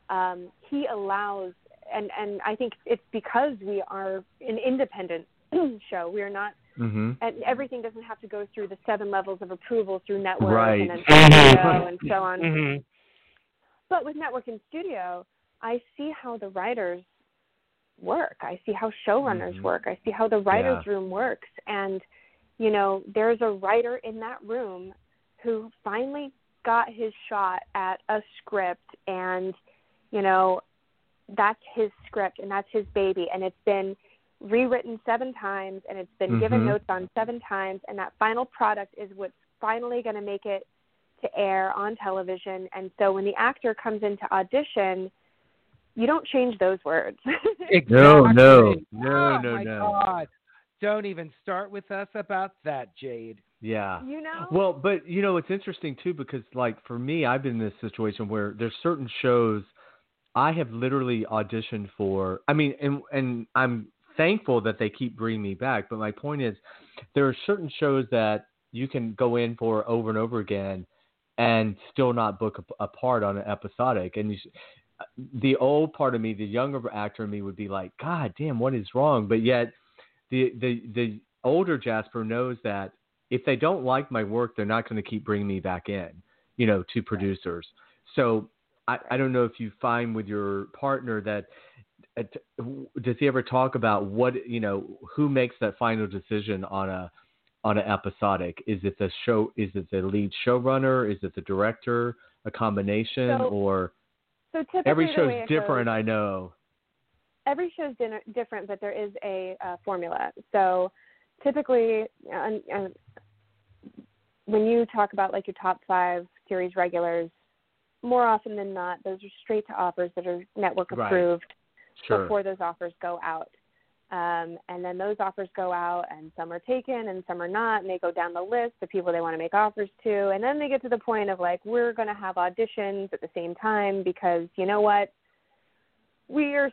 um, he allows and and I think it's because we are an independent show. We are not, hmm and everything doesn't have to go through the seven levels of approval through network Right. and then studio and so on. Mhm. But with network and studio, I see how the writers work. I see how showrunners Mhm. work. I see how the writers' room works. And, you know, there's a writer in that room who finally got his shot at a script and, you know, that's his script and that's his baby, and it's been rewritten seven times and it's been given Mhm. notes on seven times, and that final product is what's finally going to make it to air on television. And so when the actor comes into audition, you don't change those words. Exactly. No, no, no, oh, no, my no. God. Don't even start with us about that, Jade. Yeah. you know? Well, but you know it's interesting too because like for me, I've been in this situation where there's certain shows I have literally auditioned for. I mean, and and I'm thankful that they keep bringing me back. But my point is, there are certain shows that you can go in for over and over again, and still not book a, a part on an episodic. And you, the old part of me, the younger actor in me, would be like, God damn, what is wrong? But yet, the the the older Jasper knows that if they don't like my work, they're not going to keep bringing me back in, you know, to producers. So I, I don't know if you find with your partner that uh, does he ever talk about what you know who makes that final decision on a on an episodic? Is it the show? Is it the lead showrunner? Is it the director? A combination So, or so typically every the show's way it different? goes- I know. every show's din- different, but there is a uh, formula. So typically, uh, uh, when you talk about like your top five series regulars, more often than not, those are straight to offers that are network Right. approved Sure. before those offers go out. Um, and then those offers go out, and some are taken, and some are not, and they go down the list of people they want to make offers to, and then they get to the point of like, we're going to have auditions at the same time because you know what, we are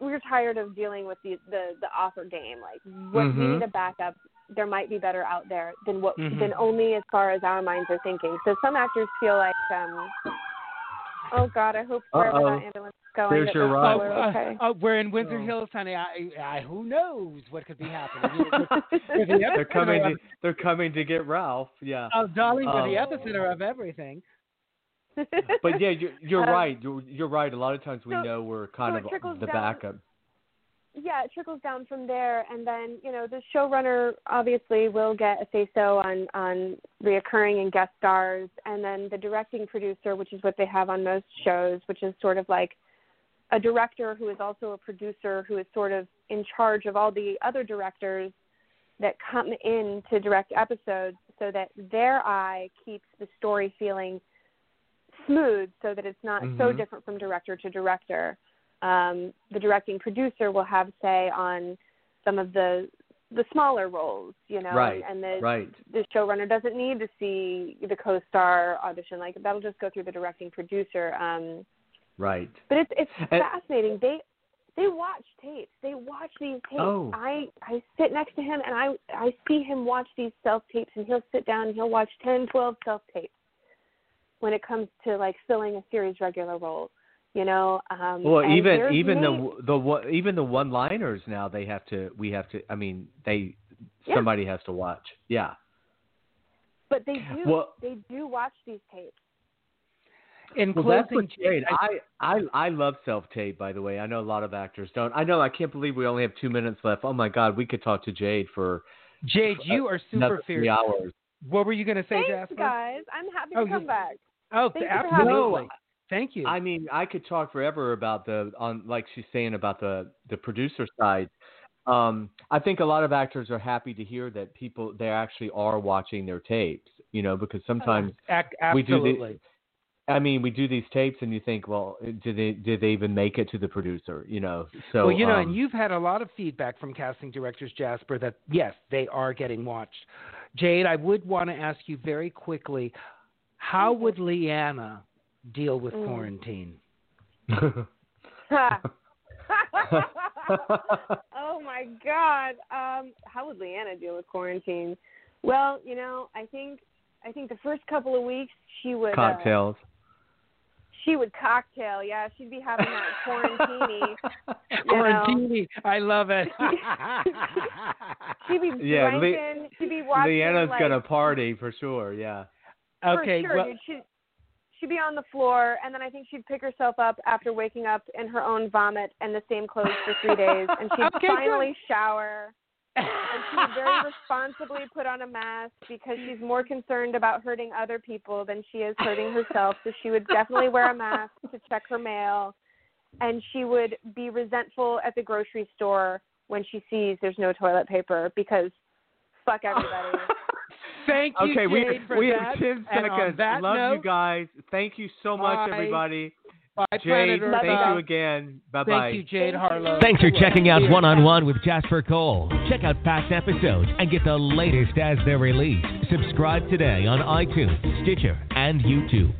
we're tired of dealing with the the, the offer game. Like, what we Mhm. need a backup. There might be better out there than what Mhm. than only as far as our minds are thinking. So some actors feel like, um, oh God, I hope wherever Uh-oh. that ambulance is going, There's that your we're- ride. we're uh, okay. uh, we're in Windsor Oh. Hills, honey. I, I, who knows what could be happening? The They're coming. epicenter To, they're coming to get Ralph. Yeah. oh, darling, we're the Um, epicenter of everything. But yeah, you're, you're Um, right. You're, you're right. A lot of times we so- know we're kind so of the down. backup. Yeah, it trickles down from there, and then you know the showrunner obviously will get a say so on on reoccurring and guest stars, and then the directing producer, which is what they have on most shows, which is sort of like a director who is also a producer who is sort of in charge of all the other directors that come in to direct episodes, so that their eye keeps the story feeling smooth, so that it's not so Mhm. different from director to director um, the directing producer will have say on some of the the smaller roles, you know, Right, and the Right. the showrunner doesn't need to see the co-star audition. Like that'll just go through the directing producer. Um, Right. but it's it's And- fascinating. They they watch tapes. They watch these tapes. Oh. I I sit next to him and I I see him watch these self tapes and he'll sit down and he'll watch ten, twelve self tapes when it comes to like filling a series regular role. You know, um, Well, even even many- the the one- even the one liners now they have to we have to I mean they Yeah. somebody has to watch. Yeah. But they do Well- they do watch these tapes. In Well, that's closing, what's great. I- I, I I love self tape. By the way, I know a lot of actors don't. I know. I can't believe we only have two minutes left. Oh my God, we could talk to Jade for Jade, you are super fierce. hours. What were you going to say, Thanks, Jasper? guys. I'm happy Oh, to come you- back. Oh, Thank you for absolutely. Thank you. I mean, I could talk forever about the on like she's saying about the the producer side. Um, I think a lot of actors are happy to hear that people they actually are watching their tapes. You know, because sometimes Ac- we do the- absolutely. I mean we do these tapes and you think, well, did they did they even make it to the producer? You know, so well, you know, um, and you've had a lot of feedback from casting directors, Jasper, that yes, they are getting watched. Jade, I would want to ask you very quickly, how would Leanna deal with Mm. quarantine? oh my God. Um, how would Leanna deal with quarantine? Well, you know, I think I think the first couple of weeks she would uh, cocktails. she would cocktail. Yeah, she'd be having that quarantini. you. Quarantini, I love it. She'd be Yeah, Le- drinking. she'd be watching. Leanna's like, gonna party for sure. Yeah. okay, For sure, well, dude. She, she'd be on the floor, and then I think she'd pick herself up after waking up in her own vomit and the same clothes for three days, and she'd Okay, finally shower. And she would very responsibly put on a mask because she's more concerned about hurting other people than she is hurting herself. So she would definitely wear a mask to check her mail. and she would be resentful at the grocery store when she sees there's no toilet paper because fuck everybody. Thank you, Okay, Jade, we for we that. have ten And seconds. that Love note, you guys. Thank you so much, Bye. everybody. Bye, Jade, Planet thank you again. Bye Thank bye. you, Jade Harlow. Thanks for checking out One on One with Jasper Cole. Check out past episodes and get the latest as they're released. Subscribe today on iTunes, Stitcher, and YouTube.